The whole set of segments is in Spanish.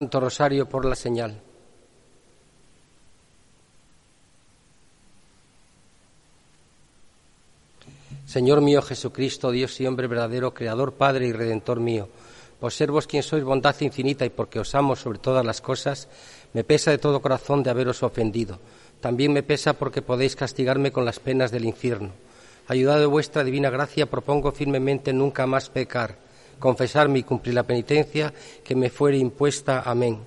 Santo Rosario por la señal. Señor mío Jesucristo, Dios y hombre verdadero, Creador, Padre y Redentor mío, por ser vos quien sois bondad infinita y porque os amo sobre todas las cosas, me pesa de todo corazón de haberos ofendido. También me pesa porque podéis castigarme con las penas del infierno. Ayudado de vuestra divina gracia, propongo firmemente nunca más pecar confesarme y cumplir la penitencia que me fuere impuesta. Amén.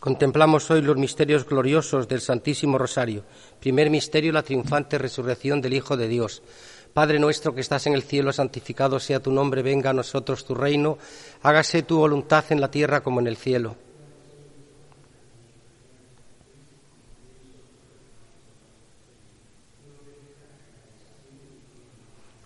Contemplamos hoy los misterios gloriosos del Santísimo Rosario. Primer misterio, la triunfante resurrección del Hijo de Dios. Padre nuestro que estás en el cielo, santificado sea tu nombre, venga a nosotros tu reino, hágase tu voluntad en la tierra como en el cielo.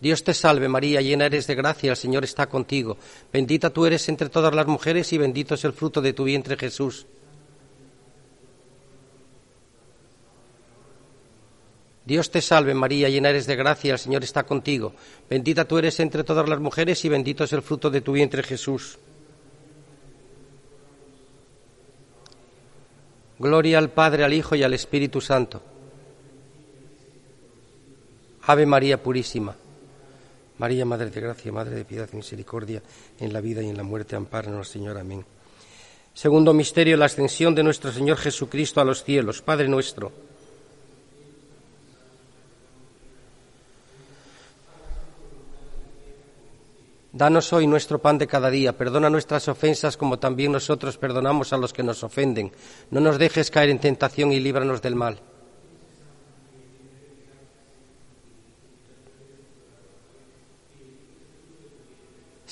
Dios te salve María, llena eres de gracia, el Señor está contigo. Bendita tú eres entre todas las mujeres y bendito es el fruto de tu vientre Jesús. Dios te salve María, llena eres de gracia, el Señor está contigo. Bendita tú eres entre todas las mujeres y bendito es el fruto de tu vientre Jesús. Gloria al Padre, al Hijo y al Espíritu Santo. Ave María Purísima. María, Madre de Gracia, Madre de Piedad y Misericordia, en la vida y en la muerte, ampáranos, Señor. Amén. Segundo misterio, la ascensión de nuestro Señor Jesucristo a los cielos. Padre nuestro. Danos hoy nuestro pan de cada día, perdona nuestras ofensas como también nosotros perdonamos a los que nos ofenden. No nos dejes caer en tentación y líbranos del mal.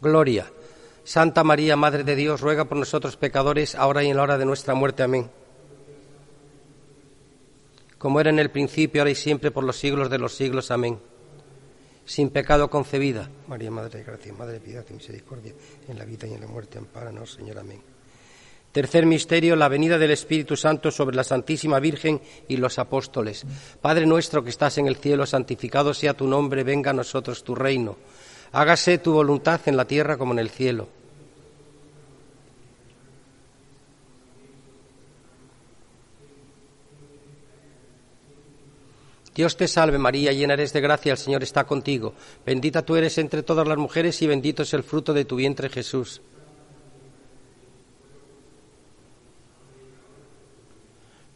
Gloria. Santa María, Madre de Dios, ruega por nosotros pecadores, ahora y en la hora de nuestra muerte. Amén. Como era en el principio, ahora y siempre, por los siglos de los siglos. Amén. Sin pecado concebida. María, Madre de Gracia, Madre de Piedad y Misericordia, en la vida y en la muerte, ampáranos, Señor. Amén. Tercer misterio, la venida del Espíritu Santo sobre la Santísima Virgen y los apóstoles. Padre nuestro que estás en el cielo, santificado sea tu nombre, venga a nosotros tu reino. Hágase tu voluntad en la tierra como en el cielo. Dios te salve María, llena eres de gracia, el Señor está contigo. Bendita tú eres entre todas las mujeres y bendito es el fruto de tu vientre Jesús.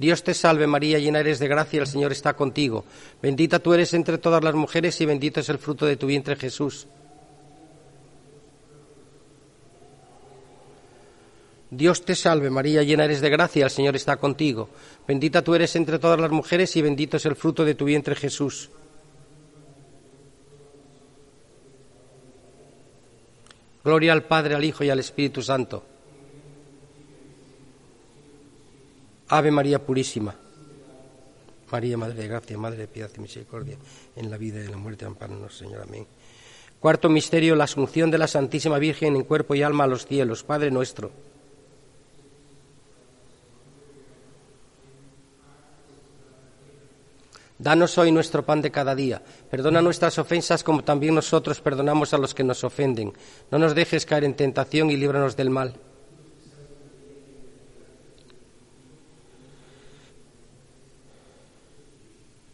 Dios te salve María, llena eres de gracia, el Señor está contigo. Bendita tú eres entre todas las mujeres y bendito es el fruto de tu vientre Jesús. Dios te salve María, llena eres de gracia, el Señor está contigo. Bendita tú eres entre todas las mujeres y bendito es el fruto de tu vientre Jesús. Gloria al Padre, al Hijo y al Espíritu Santo Ave María Purísima. María, Madre de Gracia, Madre de Piedad y Misericordia, en la vida y en la muerte, amparanos, Señor. Amén. Cuarto misterio, la asunción de la Santísima Virgen en cuerpo y alma a los cielos. Padre nuestro. Danos hoy nuestro pan de cada día. Perdona nuestras ofensas como también nosotros perdonamos a los que nos ofenden. No nos dejes caer en tentación y líbranos del mal.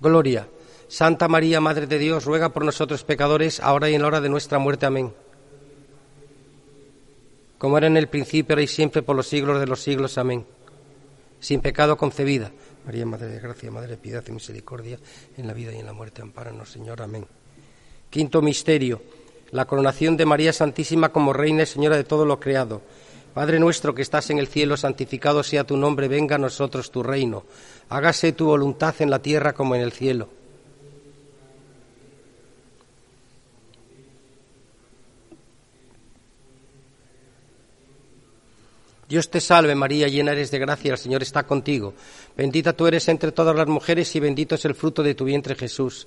Gloria. Santa María, Madre de Dios, ruega por nosotros pecadores, ahora y en la hora de nuestra muerte. Amén. Como era en el principio, ahora y siempre, por los siglos de los siglos. Amén. Sin pecado concebida. María, Madre de Gracia, Madre de Piedad y Misericordia, en la vida y en la muerte, ampáranos, Señor. Amén. Quinto misterio, la coronación de María Santísima como Reina y Señora de todo lo creado. Padre nuestro que estás en el cielo, santificado sea tu nombre, venga a nosotros tu reino. Hágase tu voluntad en la tierra como en el cielo. Dios te salve María, llena eres de gracia, el Señor está contigo. Bendita tú eres entre todas las mujeres y bendito es el fruto de tu vientre Jesús.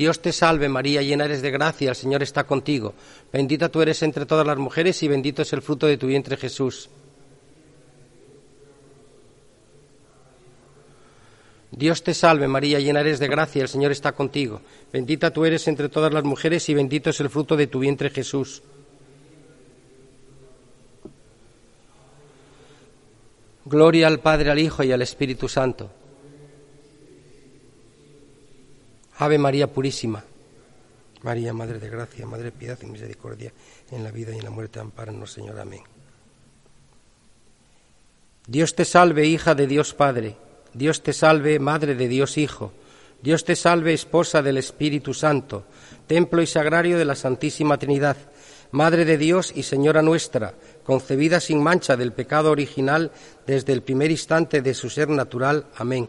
Dios te salve María, llena eres de gracia, el Señor está contigo. Bendita tú eres entre todas las mujeres y bendito es el fruto de tu vientre Jesús. Dios te salve María, llena eres de gracia, el Señor está contigo. Bendita tú eres entre todas las mujeres y bendito es el fruto de tu vientre Jesús. Gloria al Padre, al Hijo y al Espíritu Santo Ave María Purísima. María, Madre de Gracia, Madre de Piedad y Misericordia, en la vida y en la muerte, amparanos, Señor. Amén. Dios te salve, hija de Dios Padre. Dios te salve, Madre de Dios Hijo. Dios te salve, esposa del Espíritu Santo, templo y sagrario de la Santísima Trinidad, Madre de Dios y Señora nuestra, concebida sin mancha del pecado original desde el primer instante de su ser natural. Amén.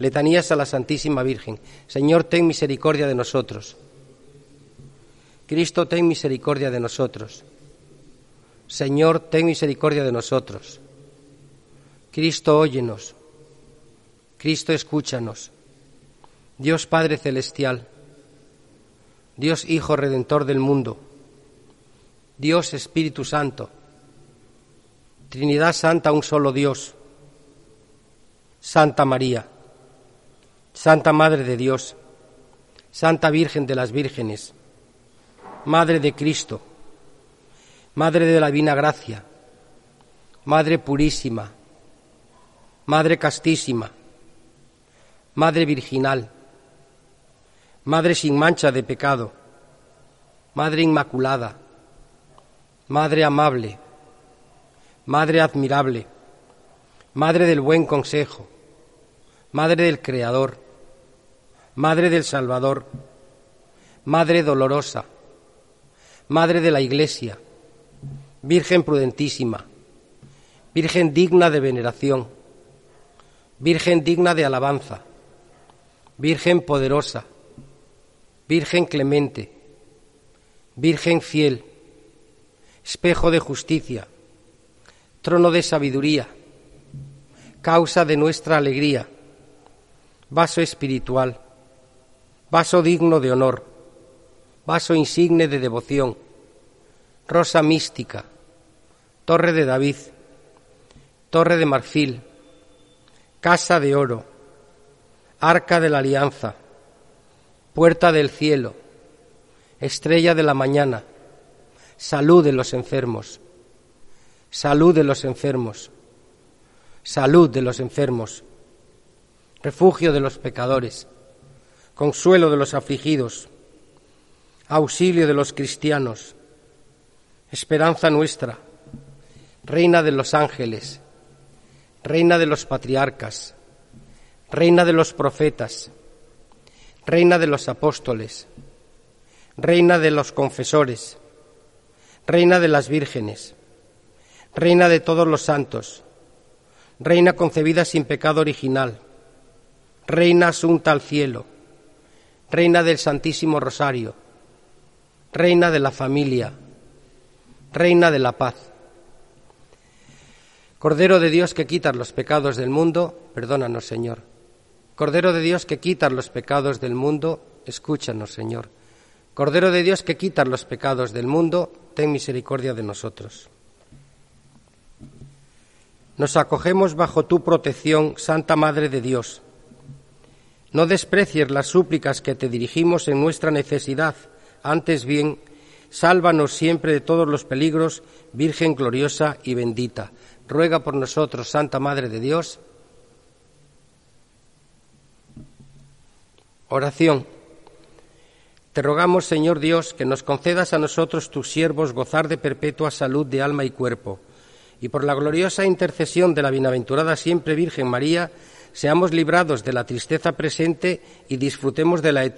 Letanías a la Santísima Virgen. Señor, ten misericordia de nosotros. Cristo, ten misericordia de nosotros. Señor, ten misericordia de nosotros. Cristo, óyenos. Cristo, escúchanos. Dios Padre Celestial, Dios Hijo Redentor del mundo, Dios Espíritu Santo, Trinidad Santa, un solo Dios, Santa María, Santa Madre de Dios, Santa Virgen de las Vírgenes, Madre de Cristo, Madre de la Divina Gracia, Madre Purísima, Madre Castísima, Madre Virginal, Madre sin mancha de pecado, Madre Inmaculada, Madre amable, Madre admirable, Madre del buen consejo, Madre del Creador, Madre del Salvador, Madre dolorosa, Madre de la Iglesia, Virgen prudentísima, Virgen digna de veneración, Virgen digna de alabanza, Virgen poderosa, Virgen clemente, Virgen fiel, espejo de justicia, trono de sabiduría, causa de nuestra alegría, vaso espiritual, vaso digno de honor, vaso insigne de devoción, rosa mística, torre de David, torre de marfil, casa de oro, arca de la alianza, puerta del cielo, estrella de la mañana, salud de los enfermos, salud de los enfermos, salud de los enfermos, refugio de los pecadores, consuelo de los afligidos, auxilio de los cristianos, esperanza nuestra, reina de los ángeles, reina de los patriarcas, reina de los profetas, reina de los apóstoles, reina de los confesores, reina de las vírgenes, reina de todos los santos, reina concebida sin pecado original, reina asunta al cielo, reina del Santísimo Rosario, reina de la familia, reina de la paz. Cordero de Dios que quitas los pecados del mundo, perdónanos, Señor. Cordero de Dios que quitas los pecados del mundo, escúchanos, Señor. Cordero de Dios que quitas los pecados del mundo, ten misericordia de nosotros. Nos acogemos bajo tu protección, Santa Madre de Dios. No desprecies las súplicas que te dirigimos en nuestra necesidad, antes bien, sálvanos siempre de todos los peligros, Virgen gloriosa y bendita. Ruega por nosotros, Santa Madre de Dios. Oración. Te rogamos, Señor Dios, que nos concedas a nosotros, tus siervos, gozar de perpetua salud de alma y cuerpo, y por la gloriosa intercesión de la bienaventurada siempre Virgen María, seamos librados de la tristeza presente y disfrutemos de la eterna